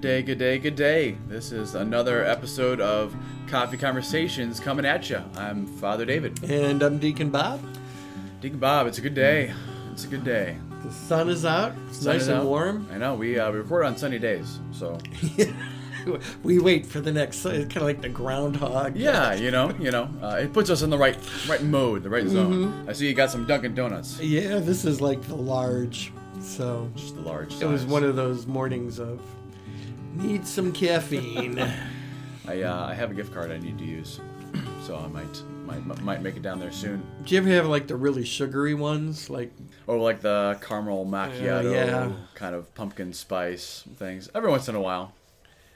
Good day, good day, good day. This is another episode of Coffee Conversations coming at you. I'm Father David. And I'm Deacon Bob. Deacon Bob, it's a good day. It's a good day. The sun is out. It's Sun nice is and out. warm. I know, we, uh, we record on sunny days, so. we wait for the next. It's kind of like the groundhog. Yeah, you know, you know, uh, it puts us in the right right mode, the right zone. I see you got some Dunkin' Donuts. Yeah, this is like the large. So Just the large size. it was one of those mornings of need some caffeine. I, uh, I have a gift card I need to use, so I might, might might make it down there soon. Do you ever have like the really sugary ones? Like Or like the caramel macchiato, yeah. kind of pumpkin spice things. Every once in a while.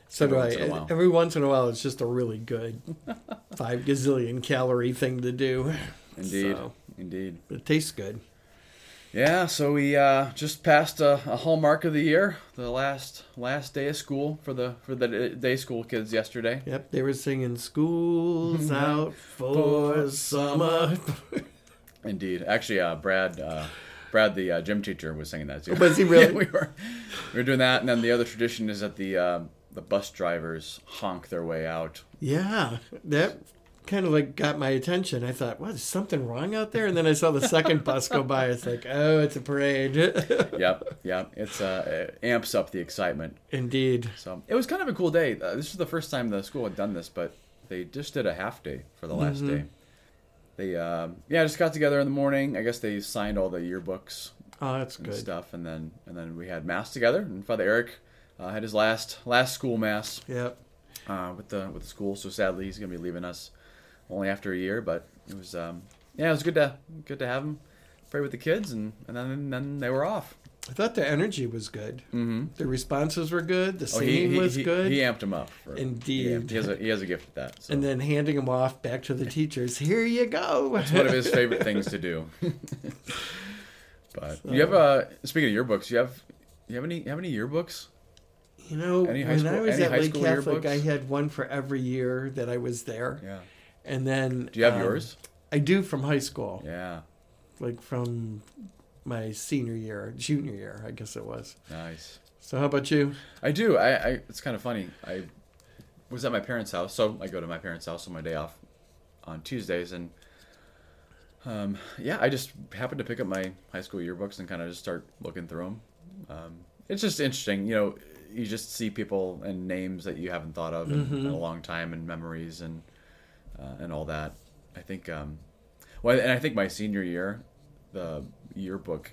so do Every I. once in a while. Every once in a while, it's just a really good five gazillion calorie thing to do. Indeed, So, indeed. but it tastes good. Yeah, so we uh, just passed a, a hallmark of the year, the last last day of school for the for the day school kids yesterday. Yep, they were singing "Schools Out for Summer." Indeed, actually, uh, Brad, uh, Brad, the uh, gym teacher, was singing that too. Was he really? yeah, we were we were doing that, and then the other tradition is that the uh, the bus drivers honk their way out. Yeah, that kind of like got my attention. I thought, "What is something wrong out there?" And then I saw the second bus go by. It's like, "Oh, it's a parade." Yep, yep. It's uh, it amps up the excitement. Indeed. So it was kind of a cool day. Uh, this is the first time the school had done this, but they just did a half day for the last day. They um, yeah just got together in the morning. I guess they signed all the yearbooks Oh, that's and good. stuff, and then and then we had mass together. And Father Eric uh, had his last last school mass Yep. uh, with the with the school. So sadly, he's gonna be leaving us only after a year. But it was um, yeah, it was good to good to have him pray with the kids, and and then then they were off. I thought the energy was good. Mm-hmm. The responses were good. The Oh, singing he, he, was he, good. He amped him up. For, Indeed. He, has a he has a gift at that. So. and then handing them off back to the teachers. Here you go. It's one of his favorite things to do. but you have uh speaking of yearbooks, you have you have any you have any yearbooks? You know, Any when school- I was at Lake Catholic, yearbooks? I had one for every year that I was there. Yeah. And then Do you have um, yours? I do from high school, Yeah. like from my senior year, junior year, I guess it was. Nice. So how about you? I do. I, I it's kind of funny. I was at my parents' house, so I go to my parents' house on my day off on Tuesdays, and um, yeah, I just happened to pick up my high school yearbooks and kind of just start looking through them. Um, it's just interesting, you know. You just see people and names that you haven't thought of in, in a long time, and memories and uh, and all that. I think, um, well, and I think my senior year, the yearbook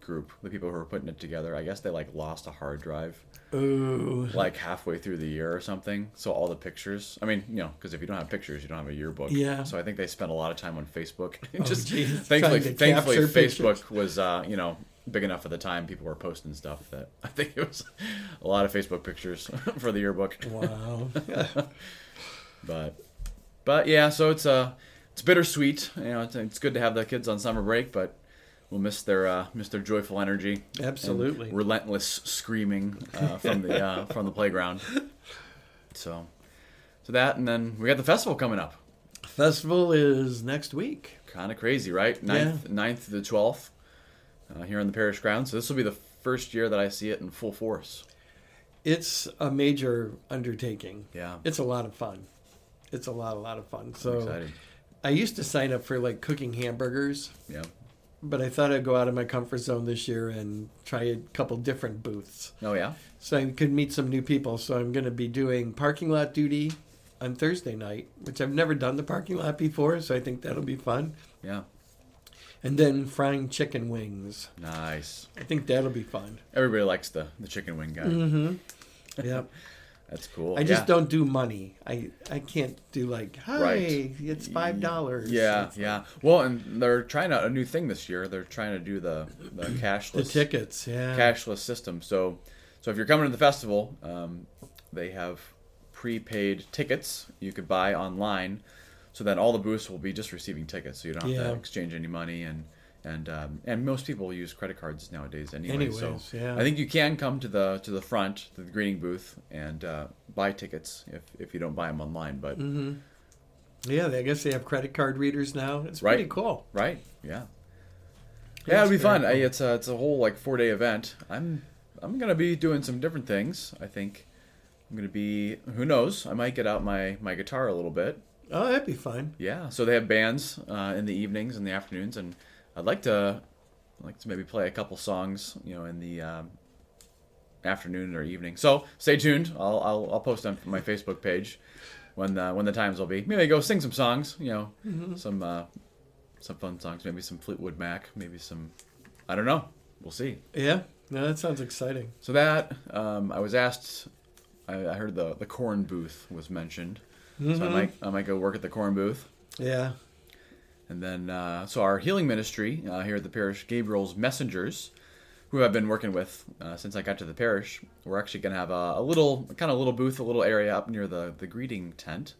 group, the people who were putting it together, I guess they like lost a hard drive Ooh, like halfway through the year or something. So all the pictures. I mean, you know, because if you don't have pictures, you don't have a yearbook. Yeah. So I think they spent a lot of time on Facebook. Oh, Just geez. thankfully, thankfully, Facebook pictures. was uh, you know big enough at the time. People were posting stuff that I think it was a lot of Facebook pictures for the yearbook. wow. But but yeah, so it's uh it's bittersweet. You know, it's, it's good to have the kids on summer break, but. We'll miss their uh, miss their joyful energy, Absolutely. relentless screaming uh, from the uh, from the playground. So, so that, and then we got the festival coming up. Festival is next week. Kind of crazy, right? 9th, 9th to the twelfth, uh, here on the parish ground. So this will be the first year that I see it in full force. It's a major undertaking. Yeah, It's a lot of fun. It's a lot, a lot of fun. So. I used to sign up for like cooking hamburgers, Yeah. but I thought I'd go out of my comfort zone this year and try a couple different booths. Oh yeah. so I could meet some new people. So I'm going to be doing parking lot duty on Thursday night, which I've never done the parking lot before, so I think that'll be fun. Yeah. And then frying chicken wings. Nice. I think that'll be fun. Everybody likes the the chicken wing guy. Mm-hmm. Yep. That's cool. I just Yeah. don't do money. I I can't do like, hi, Right. it's five dollars. Yeah, yeah. Well, and they're trying out a new thing this year. They're trying to do the the cashless The tickets, yeah. cashless system. So, so if you're coming to the festival, um, they have prepaid tickets you could buy online. So then all the booths will be just receiving tickets, so you don't have Yeah. to exchange any money and and um, and most people use credit cards nowadays anyway. Anyways, so yeah. I think you can come to the to the front to the greeting booth and uh, buy tickets if if you don't buy them online. But hmm Yeah, I guess they have credit card readers now. It's Right. pretty cool. right, yeah, yeah, it'll be It's fun. very I, it's a it's a whole like four day event. I'm I'm gonna be doing some different things. I think I'm gonna be. Who knows? I might get out my my guitar a little bit. Oh, that'd be fine. Yeah. So they have bands uh, in the evenings and the afternoons, and I'd like to I'd like to maybe play a couple songs, you know, in the um, afternoon or evening. So stay tuned. I'll I'll, I'll post on my Facebook page when the, when the times will be. Maybe go sing some songs. You know, Mm-hmm. some uh, some fun songs. Maybe some Fleetwood Mac. Maybe some. I don't know. We'll see. Yeah. No, that sounds exciting. So that um, I was asked. I, I heard the the corn booth was mentioned. So I Mhm. might I might go work at the corn booth. Yeah. And then, uh, so our healing ministry uh, here at the parish, Gabriel's Messengers, who I've been working with uh, since I got to the parish, we're actually going to have a, a little, kind of little booth, a little area up near the, the greeting tent.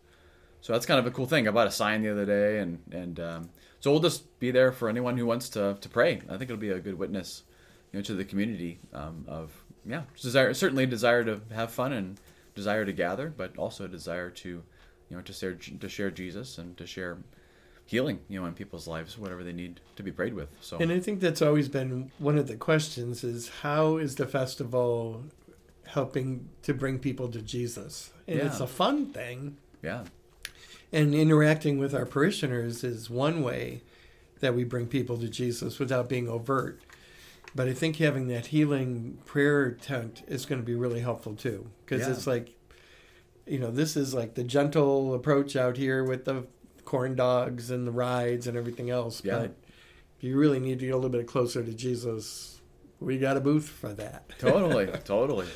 So that's kind of a cool thing. I bought a sign the other day, and and um, so we'll just be there for anyone who wants to, to pray. I think it'll be a good witness, you know, to the community um, of yeah, desire certainly a desire to have fun and desire to gather, but also a desire to, you know, to share to share Jesus and to share healing, you know, in people's lives, whatever they need to be prayed with. So And I think that's always been one of the questions is how is the festival helping to bring people to Jesus? And Yeah. it's a fun thing. yeah, And interacting with our parishioners is one way that we bring people to Jesus without being overt. But I think having that healing prayer tent is going to be really helpful too. Because Yeah. it's like, you know, this is like the gentle approach out here with the corn dogs and the rides and everything else. Yeah. But if you really need to get a little bit closer to Jesus, we got a booth for that. totally, totally.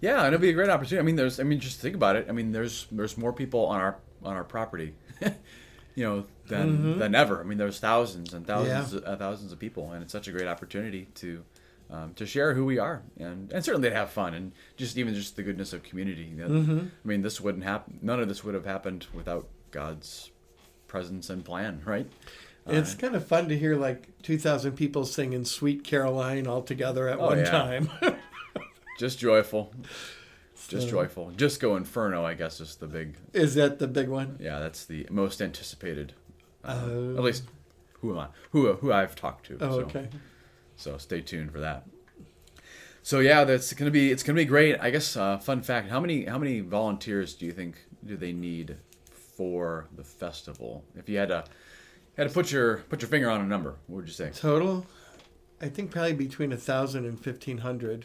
Yeah, and it'll be a great opportunity. I mean, there's, I mean, just think about it. I mean, there's, there's more people on our, on our property, you know, than, Mhm. than ever. I mean, there's thousands and thousands, uh, thousands of people, and it's such a great opportunity to, um, to share who we are, and, and certainly to have fun, and just even just the goodness of community. You know, Mm-hmm. I mean, this wouldn't happen. None of this would have happened without God's presence and plan, right? It's Uh, kind of fun to hear like 2,000 people singing Sweet Caroline all together at Oh, one yeah. time. just joyful, just So- joyful. Disco Inferno, I guess, is the big. Is that the big one? Yeah, that's the most anticipated. Uh, Oh. At least who am I? Who who I've talked to. Oh, so, okay. So stay tuned for that. So yeah, that's gonna be it's gonna be great. I guess uh, fun fact: how many how many volunteers do you think do they need for the festival? If you had to had to put your put your finger on a number, what would you say? Total, I think probably between a thousand and fifteen hundred.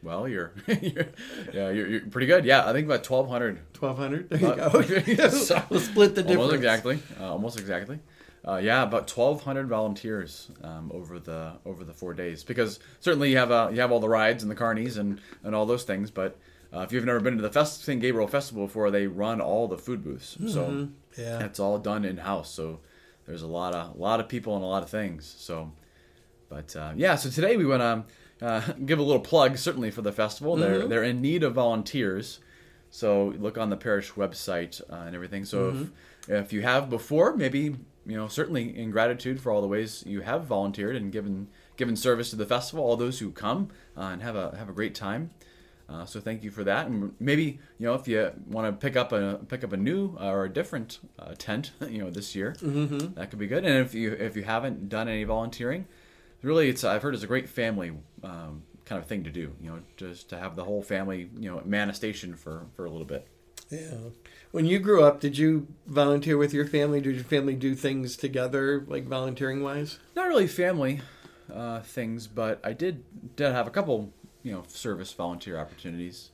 Well, you're, you're yeah, you're, you're pretty good. Yeah, I think about twelve hundred. Twelve hundred. There you Uh, go. so- we'll split the difference. Almost exactly. Uh, almost exactly. Uh, yeah, about twelve hundred volunteers um, over the over the four days. Because certainly you have uh, you have all the rides and the carnies and, and all those things. But uh, if you've never been to the Fest- St. Gabriel Festival before, they run all the food booths. So Mhm. Yeah. it's all done in house. So there's a lot of a lot of people and a lot of things. So, but uh, yeah. So today we want to uh, give a little plug, certainly for the festival. They're Mhm. they're in need of volunteers. So look on the parish website uh, and everything. So if, if you have before, maybe you know certainly in gratitude for all the ways you have volunteered and given given service to the festival, all those who come uh, and have a have a great time. Uh, so thank you for that, and maybe you know if you want to pick up a pick up a new or a different uh, tent, you know this year, Mm-hmm. that could be good. And if you if you haven't done any volunteering, really it's I've heard it's a great family um, kind of thing to do. You know, just to have the whole family you know man a station for for a little bit. Yeah. When you grew up, did you volunteer with your family? Did your family do things together, like volunteering wise? Not really family uh, things, but I did did have a couple you know service volunteer opportunities.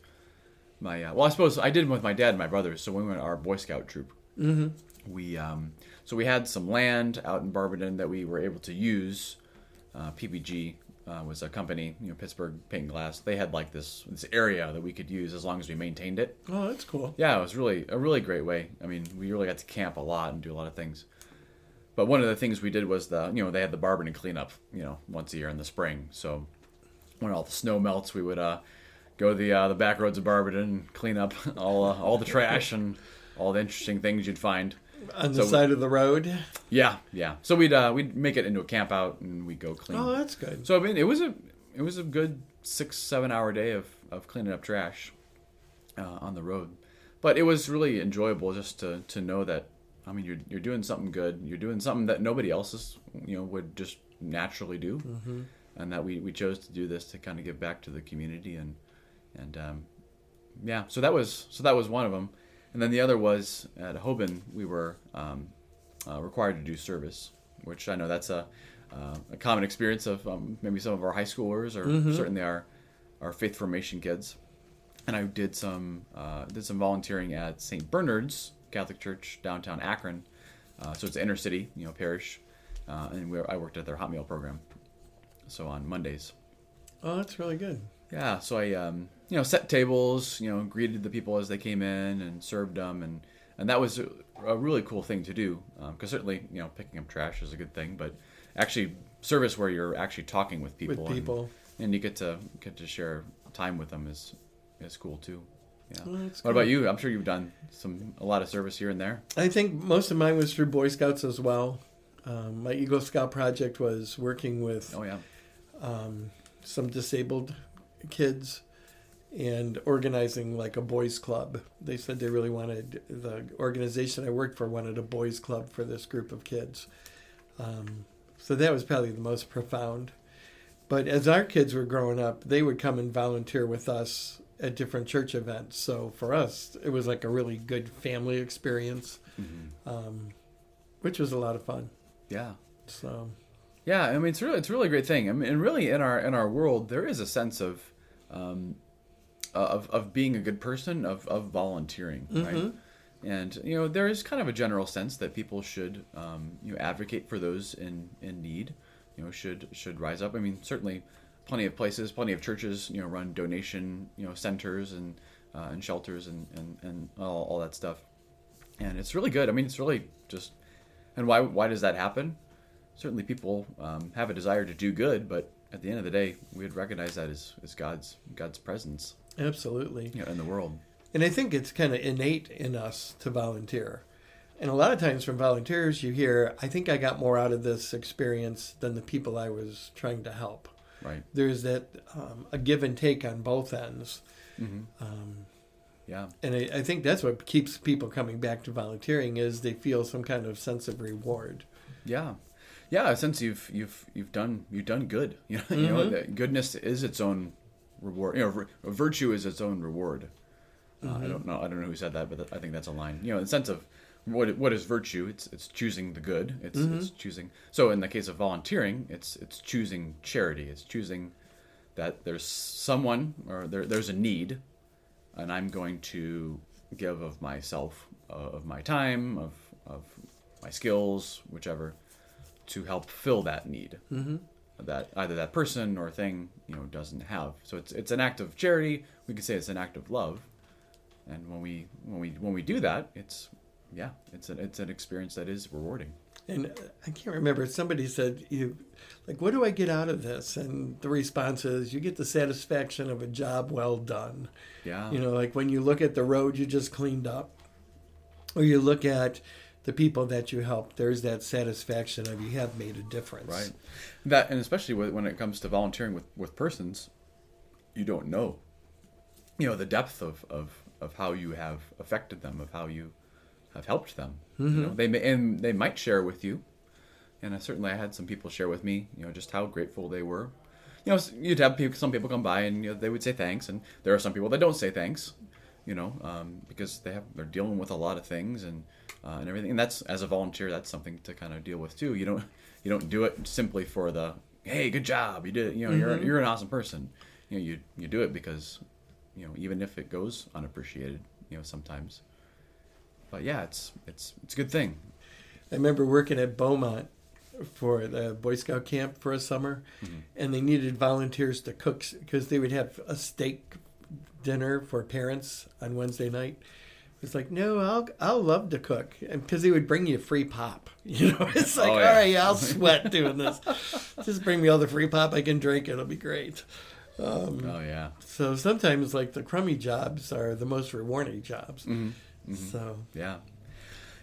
My uh, well, I suppose I did them with my dad and my brothers. So when we went our Boy Scout troop, Mm-hmm. we um, so we had some land out in Barberton that we were able to use. Uh, PPG uh, was a company, you know, Pittsburgh Paint and Glass. They had like this this area that we could use as long as we maintained it. Oh, that's cool. Yeah, it was really a really great way. I mean, we really got to camp a lot and do a lot of things. But one of the things we did was the you know they had the Barberton cleanup you know once a year in the spring. So when all the snow melts, we would uh, go to the uh, the back roads of Barberton and clean up all uh, all the trash and all the interesting things you'd find. On the So- side of the road. Yeah, yeah. So we'd uh, we'd make it into a camp out and we'd go clean. Oh, that's good. So I mean, it was a it was a good six seven hour day of, of cleaning up trash uh, on the road, but it was really enjoyable just to, to know that I mean you're you're doing something good. You're doing something that nobody else is you know would just naturally do, and that we, we chose to do this to kind of give back to the community and and um, yeah, so that was so that was one of them, and then the other was at Hoban we were um, uh, required to do service, which I know that's a uh, a common experience of um, maybe some of our high schoolers or certainly our our faith formation kids. And I did some uh, did some volunteering at St. Bernard's Catholic Church downtown Akron, uh, so it's an inner city you know parish, uh, and we, I worked at their hot meal program, so on Mondays. Oh, that's really good. Yeah, so I um, you know set tables, you know greeted the people as they came in and served them, and and that was a, a really cool thing to do because certainly you know picking up trash is a good thing, but actually service where you're actually talking with people, With people. and, and you get to get to share time with them is is cool too. Yeah. Oh, that's what good. about you? I'm sure you've done some a lot of service here and there. I think most of mine was through Boy Scouts as well. Um, my Eagle Scout project was working with Oh yeah. Um, some disabled kids and organizing like a boys club. They said they really wanted the organization I worked for wanted a boys club for this group of kids. Um, so that was probably the most profound. But as our kids were growing up, they would come and volunteer with us at different church events. So for us, it was like a really good family experience, hmm um, which was a lot of fun. Yeah. So Yeah, I mean it's really it's a really great thing. I mean, and really in our in our world there is a sense of um, of of being a good person of of volunteering, right? Mhm. And you know there is kind of a general sense that people should um, you know advocate for those in in need. You know should should rise up. I mean certainly plenty of places, plenty of churches you know run donation you know centers and uh, and shelters and and and all, all that stuff. And it's really good. I mean it's really just and why why does that happen? Certainly people um, have a desire to do good, but at the end of the day, we'd recognize that as, as God's God's presence absolutely. you know, in the world. And I think it's kind of innate in us to volunteer. And a lot of times from volunteers, you hear, I think I got more out of this experience than the people I was trying to help. Right. There's that um, a give and take on both ends. hmm Um, Yeah. and I, I think that's what keeps people coming back to volunteering is they feel some kind of sense of reward. Yeah. Yeah. Since you've you've you've done you've done good, you know, you know that goodness is its own reward. You know, vir- virtue is its own reward. Uh, I Mhm. don't know. I don't know who said that, but I think that's a line. You know, in the sense of what what is virtue? It's it's choosing the good. It's Mhm. it's choosing. So in the case of volunteering, it's it's choosing charity. It's choosing that there's someone or there, there's a need, and I'm going to give of myself, uh, of my time, of of my skills, whichever, to help fill that need Mm-hmm. that either that person or thing you know doesn't have. So it's it's an act of charity. We could say it's an act of love, and when we when we when we do that, it's yeah, it's an it's an experience that is rewarding. And I can't remember. Somebody said, "You, like, what do I get out of this?" And the response is, "You get the satisfaction of a job well done." Yeah, You know, like when you look at the road you just cleaned up, or you look at the people that you help, There's that satisfaction of you have made a difference. right. That and especially when it comes to volunteering with with persons, you don't know, you know, the depth of of of how you have affected them, of how you have helped them. You mm-hmm. know, they may and they might share with you, and I, certainly I had some people share with me, you know, just how grateful they were. You know, you'd have people, some people come by and you know, they would say thanks, and there are some people that don't say thanks, you know, um, because they have they're dealing with a lot of things and uh, and everything. And that's as a volunteer, that's something to kind of deal with too. You don't you don't do it simply for the hey, good job, you did it. You know, you're you're an awesome person. You know, you you do it because you know even if it goes unappreciated, you know, sometimes. But yeah, it's it's it's a good thing. I remember working at Beaumont for the Boy Scout camp for a summer, Mm-hmm. and they needed volunteers to cook because they would have a steak dinner for parents on Wednesday night. It's like, no, I'll I'll love to cook, and because they would bring you free pop. You know, it's like, Oh, all yeah. right, I'll sweat doing this. Just bring me all the free pop I can drink; it'll be great. Um, Oh yeah. so sometimes, like the crummy jobs are the most rewarding jobs. Mm-hmm. So Yeah.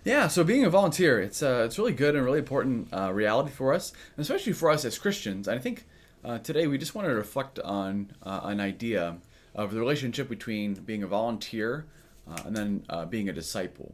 Yeah, so being a volunteer, it's uh, it's really good and really important uh, reality for us, especially for us as Christians. And I think uh, today we just want to reflect on uh, an idea of the relationship between being a volunteer uh, and then uh, being a disciple.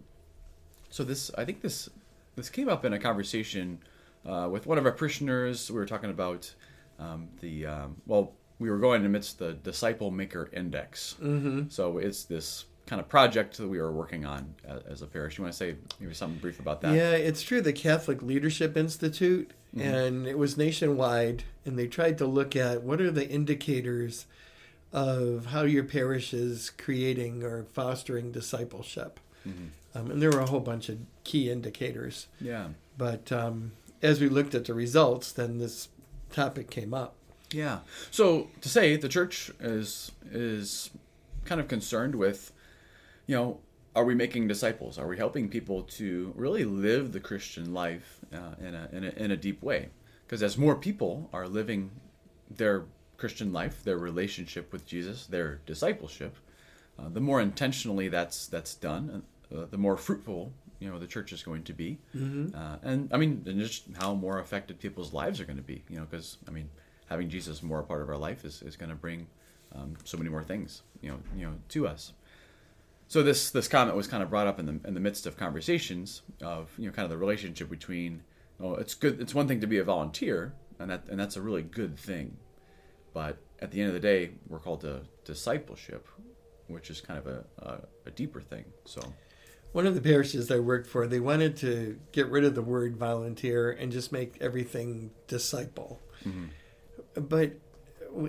So this, I think this this came up in a conversation uh, with one of our parishioners. We were talking about um, the um, well, we were going amidst the Disciple Maker Index. Mm-hmm. So it's this kind of project that we were working on as, as a parish. You want to say maybe something brief about that? Yeah, it's true. The Catholic Leadership Institute, and it was nationwide, and they tried to look at what are the indicators of how your parish is creating or fostering discipleship. Um, and there were a whole bunch of key indicators. Yeah. But um, as we looked at the results, then this topic came up. Yeah. So to say the church is is kind of concerned with, you know, are we making disciples? Are we helping people to really live the Christian life uh, in a in a in a deep way? Because as more people are living their Christian life, their relationship with Jesus, their discipleship, uh, the more intentionally that's that's done, uh, the more fruitful you know the church is going to be, uh, and I mean, and just how more affected people's lives are going to be. You know, because I mean, having Jesus more a part of our life is, is going to bring um, so many more things. You know, you know, to us. So this this comment was kind of brought up in the in the midst of conversations of you know kind of the relationship between. Oh, it's good. It's one thing to be a volunteer, and that and that's a really good thing. But at the end of the day, we're called to discipleship, which is kind of a, a, a deeper thing. So One of the parishes I worked for, they wanted to get rid of the word volunteer and just make everything disciple. Mm-hmm. But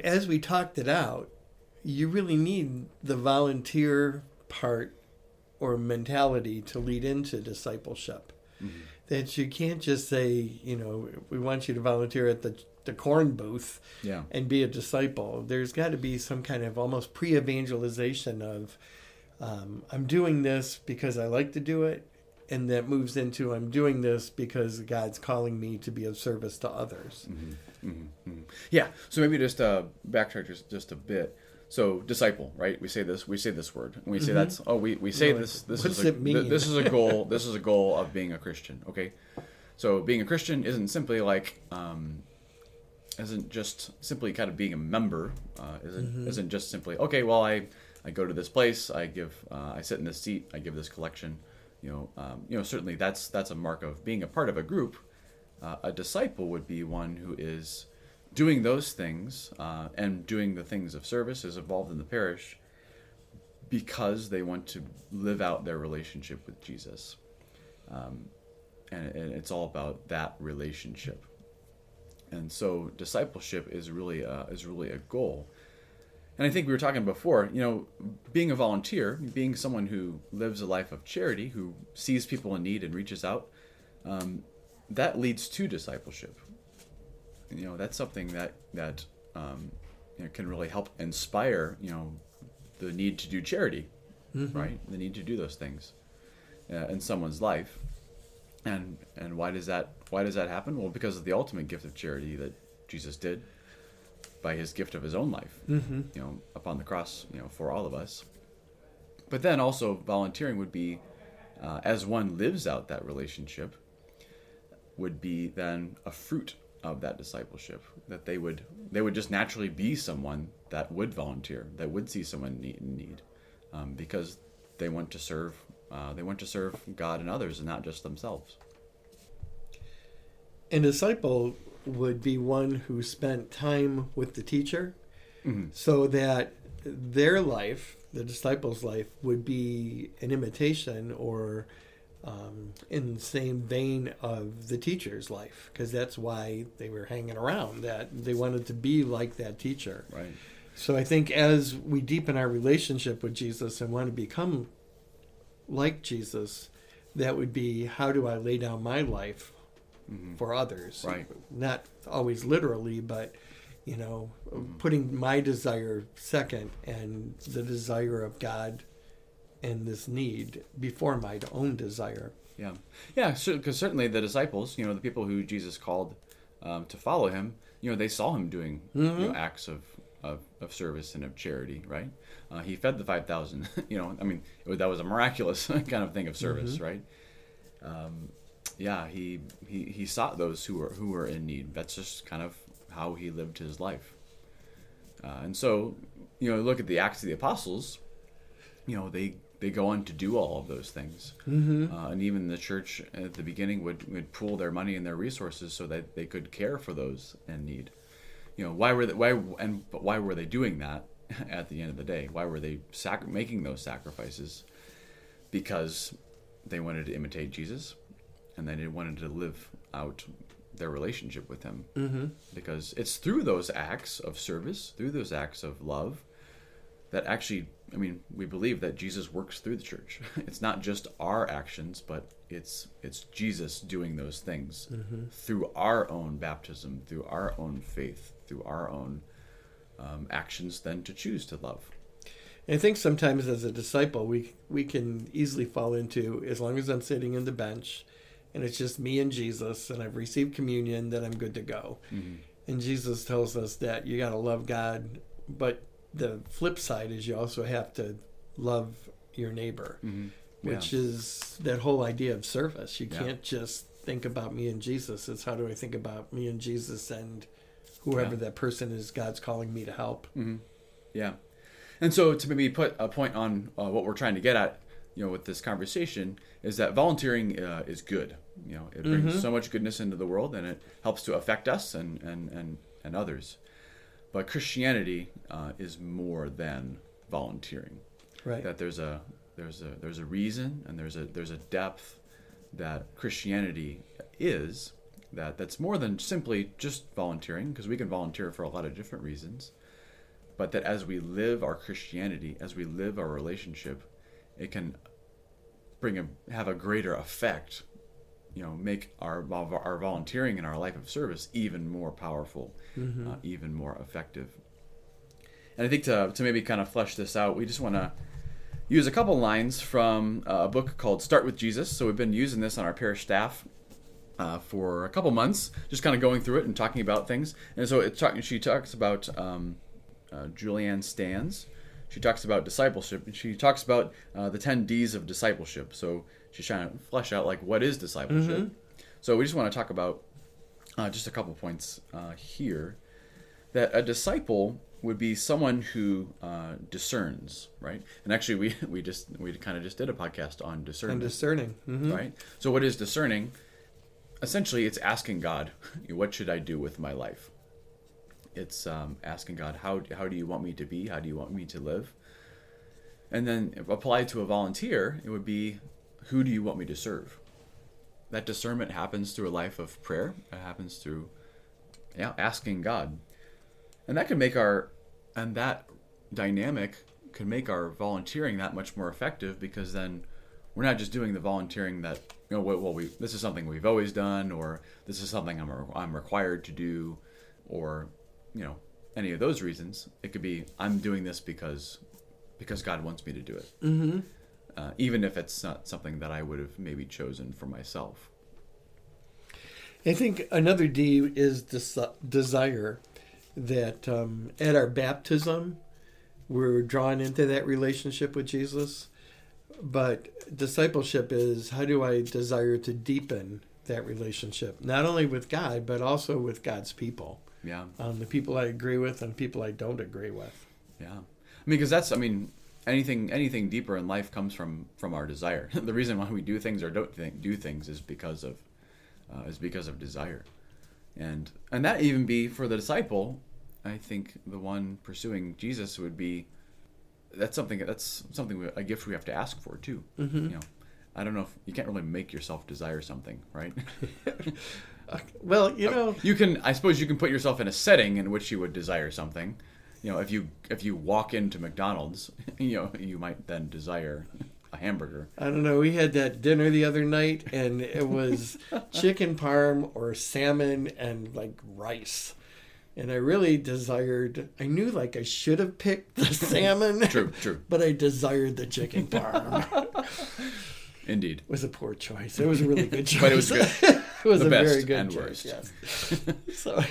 as we talked it out, you really need the volunteer part or mentality to lead into discipleship. Mm-hmm. That you can't just say, you know, we want you to volunteer at the the corn booth yeah, and be a disciple. There's got to be some kind of almost pre-evangelization of um, I'm doing this because I like to do it, and that moves into I'm doing this because God's calling me to be of service to others. yeah. So maybe just uh, backtrack just just a bit. So disciple, right? We say this. We say this word. And we say that's. Oh, we, we say this. This is a, it mean? This is a goal. this is a goal of being a Christian. Okay. So being a Christian isn't simply like um, isn't just simply kind of being a member. Uh, isn't isn't just simply okay. Well, I I go to this place. I give. Uh, I sit in this seat. I give this collection. You know. Um, you know. Certainly, that's that's a mark of being a part of a group. Uh, a disciple would be one who is doing those things uh, and doing the things of service, is involved in the parish because they want to live out their relationship with Jesus. Um, and, and it's all about that relationship. And so discipleship is really a, is really a goal. And I think we were talking before, you know, being a volunteer, being someone who lives a life of charity, who sees people in need and reaches out, um, that leads to discipleship. You know, that's something that that um, you know, can really help inspire, you know, the need to do charity, right? The need to do those things uh, in someone's life. And and why does that why does that happen? Well, because of the ultimate gift of charity that Jesus did by his gift of his own life, Mm-hmm. you know, upon the cross, you know, for all of us. But then also volunteering would be, uh, as one lives out that relationship, would be then a fruit of that discipleship. That they would they would just naturally be someone that would volunteer, that would see someone need- in need, um, because they want to serve. Uh, they want to serve God and others, and not just themselves. A disciple would be one who spent time with the teacher Mhm. so that their life, the disciple's life, would be an imitation or um, in the same vein of the teacher's life, because that's why they were hanging around, that they wanted to be like that teacher. Right. So I think as we deepen our relationship with Jesus and want to become like Jesus, that would be how do I lay down my life for others? Right. Not always literally, but you know, putting my desire second and the desire of God and this need before my own desire. Yeah, yeah, because certainly the disciples, you know, the people who Jesus called um, to follow him, you know, they saw him doing you know, acts of, of, of service and of charity, right? Uh, he fed the five thousand. you know, I mean, was- that was a miraculous kind of thing of service, right? Um, yeah, he, he he sought those who were who were in need. That's just kind of how he lived his life. Uh, and so, you know, look at the Acts of the Apostles. You know, they they go on to do all of those things, mm-hmm. uh, and even the church at the beginning would would pool their money and their resources so that they could care for those in need. you know, why were they, why and but why were they doing that at the end of the day? Why were they sac- making those sacrifices? Because they wanted to imitate Jesus, and they wanted to live out their relationship with Him. Mm-hmm. Because it's through those acts of service, through those acts of love, that actually, I mean, we believe that Jesus works through the church. It's not just our actions, but it's it's Jesus doing those things through our own baptism, through our own faith, through our own um, actions, then to choose to love. I think sometimes as a disciple, we we can easily fall into as long as I'm sitting in the bench, and it's just me and Jesus, and I've received communion, then I'm good to go. And Jesus tells us that you got to love God, but the flip side is you also have to love your neighbor, which is that whole idea of service. You Yeah. can't just think about me and Jesus. It's how do I think about me and Jesus and whoever Yeah. that person is God's calling me to help. Yeah. And so to maybe put a point on uh, what we're trying to get at, you know, with this conversation is that volunteering uh, is good. You know, it brings so much goodness into the world and it helps to affect us and, and, and, and others. But Christianity uh, is more than volunteering. Right. That there's a there's a there's a reason and there's a there's a depth that Christianity is that that's more than simply just volunteering because we can volunteer for a lot of different reasons but that as we live our Christianity, as we live our relationship, it can bring a have a greater effect. You know, make our our volunteering and our life of service even more powerful, uh, even more effective. And I think to to maybe kind of flesh this out, we just want to use a couple lines from uh, a book called Start with Jesus. So we've been using this on our parish staff uh, for a couple months, just kind of going through it and talking about things. And so it's talking. She talks about um, uh, Julianne Stanz. She talks about discipleship, and she talks about uh, the ten D's of discipleship. So she's trying to flesh out like what is discipleship. So we just want to talk about uh, just a couple points uh, here. That a disciple would be someone who uh, discerns, right? And actually, we we just we kind of just did a podcast on and discernment discerning. hmm right? So what is discerning? Essentially, it's asking God, what should I do with my life? It's um, asking God, how how do you want me to be? How do you want me to live? And then applied to a volunteer, it would be, who do you want me to serve? That discernment happens through a life of prayer. It happens through, yeah, asking God, and that can make our, and that dynamic can make our volunteering that much more effective because then we're not just doing the volunteering that you know well we this is something we've always done or this is something I'm I'm required to do or you know any of those reasons it could be I'm doing this because because God wants me to do it mm-hmm. Uh, even if it's not something that I would have maybe chosen for myself I think another D is des- desire. That um, at our baptism, we're drawn into that relationship with Jesus. But discipleship is how do I desire to deepen that relationship, not only with God, but also with God's people, yeah um, the people I agree with and people I don't agree with. Yeah, I mean, because that's I mean, anything anything deeper in life comes from from our desire. the reason why we do things or don't think, do things is because of uh, is because of desire, and and that even be for the disciple. I think the one pursuing Jesus would be that's something that's something we, a gift we have to ask for too. Mm-hmm. You know, I don't know if you can't really make yourself desire something, right? Uh, well, you uh, know, you can i suppose you can put yourself in a setting in which you would desire something you know if you if you walk into mcdonald's you know you might then desire a hamburger I don't know. We had that dinner the other night, and it was chicken parm or salmon and like rice. And I really desired. I knew like I should have picked the salmon. True, true. But I desired the chicken parm. indeed it was a poor choice. It was a really good choice. But it was good. It was The a best very good and choice. worst. Yes. So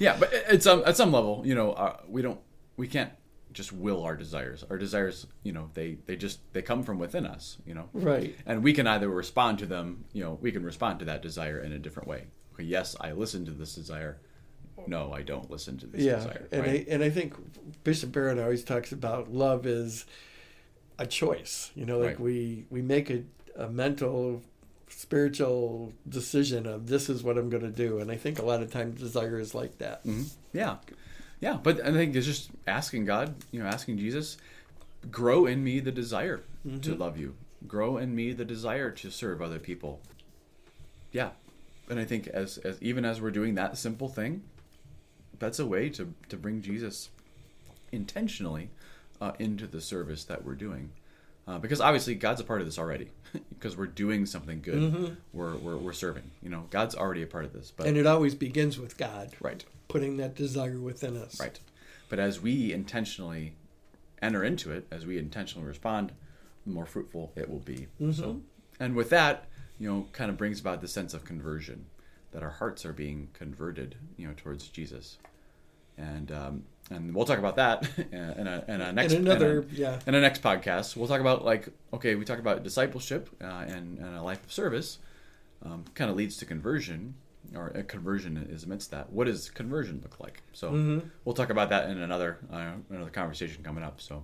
yeah but at some at some level you know uh, we don't we can't just will our desires our desires you know they they just they come from within us you know right. and we can either respond to them you know we can respond to that desire in a different way okay, yes i listen to this desire no i don't listen to this yeah desire and right? I, and I think bishop barrett always talks about love is a choice you know like Right. we we make a, a mental spiritual decision of this is what I'm going to do. And I think a lot of times desire is like that. Mhm. Yeah, yeah. But I think it's just asking God, you know, asking Jesus, grow in me the desire to love you. Grow in me the desire to serve other people. Yeah, and I think as as even as we're doing that simple thing, that's a way to to bring Jesus intentionally uh, into the service that we're doing. Uh, because obviously God's a part of this already, because we're doing something good. We're, we're we're serving. You know, God's already a part of this. But And it always begins with God right, putting that desire within us. Right. But as we intentionally enter into it, as we intentionally respond, the more fruitful it will be. So, and with that, you know, kind of brings about the sense of conversion, that our hearts are being converted, you know, towards Jesus. And um, and we'll talk about that in a, in a next In another, in a, yeah. in a next podcast. We'll talk about like okay, we talk about discipleship uh, and, and a life of service, um, kind of leads to conversion, or a conversion is amidst that. What does conversion look like? So Mm-hmm. we'll talk about that in another uh, another conversation coming up. So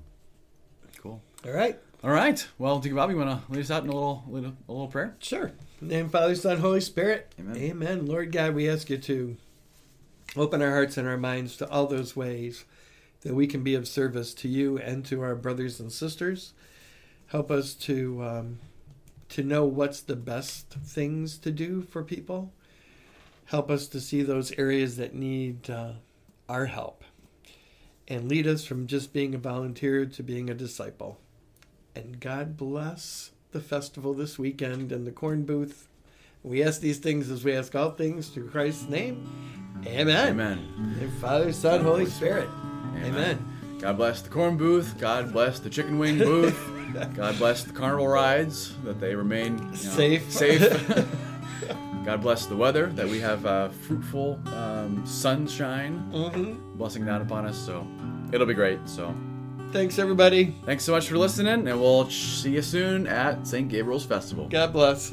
cool. All right. All right. Well, Deacon Bob, you want to lead us out in a little, little a little prayer? Sure. In the name of Father, Son, Holy Spirit. Amen. Amen. Lord God, we ask you to open our hearts and our minds to all those ways that we can be of service to you and to our brothers and sisters. Help us to um, to know what's the best things to do for people. Help us to see those areas that need uh, our help, and lead us from just being a volunteer to being a disciple. And God bless the festival this weekend and the corn booth. We ask these things as we ask all things through Christ's name. Amen. Amen. Father, Son, Holy Spirit. Amen. God bless the corn booth. God bless the chicken wing booth. God bless the carnival rides that they remain you know, Safe. Safe. God bless the weather that we have uh, fruitful um, sunshine Mhm. blessing down upon us. So it'll be great. So Thanks, everybody. thanks so much for listening, and we'll see you soon at St. Gabriel's Festival. God bless.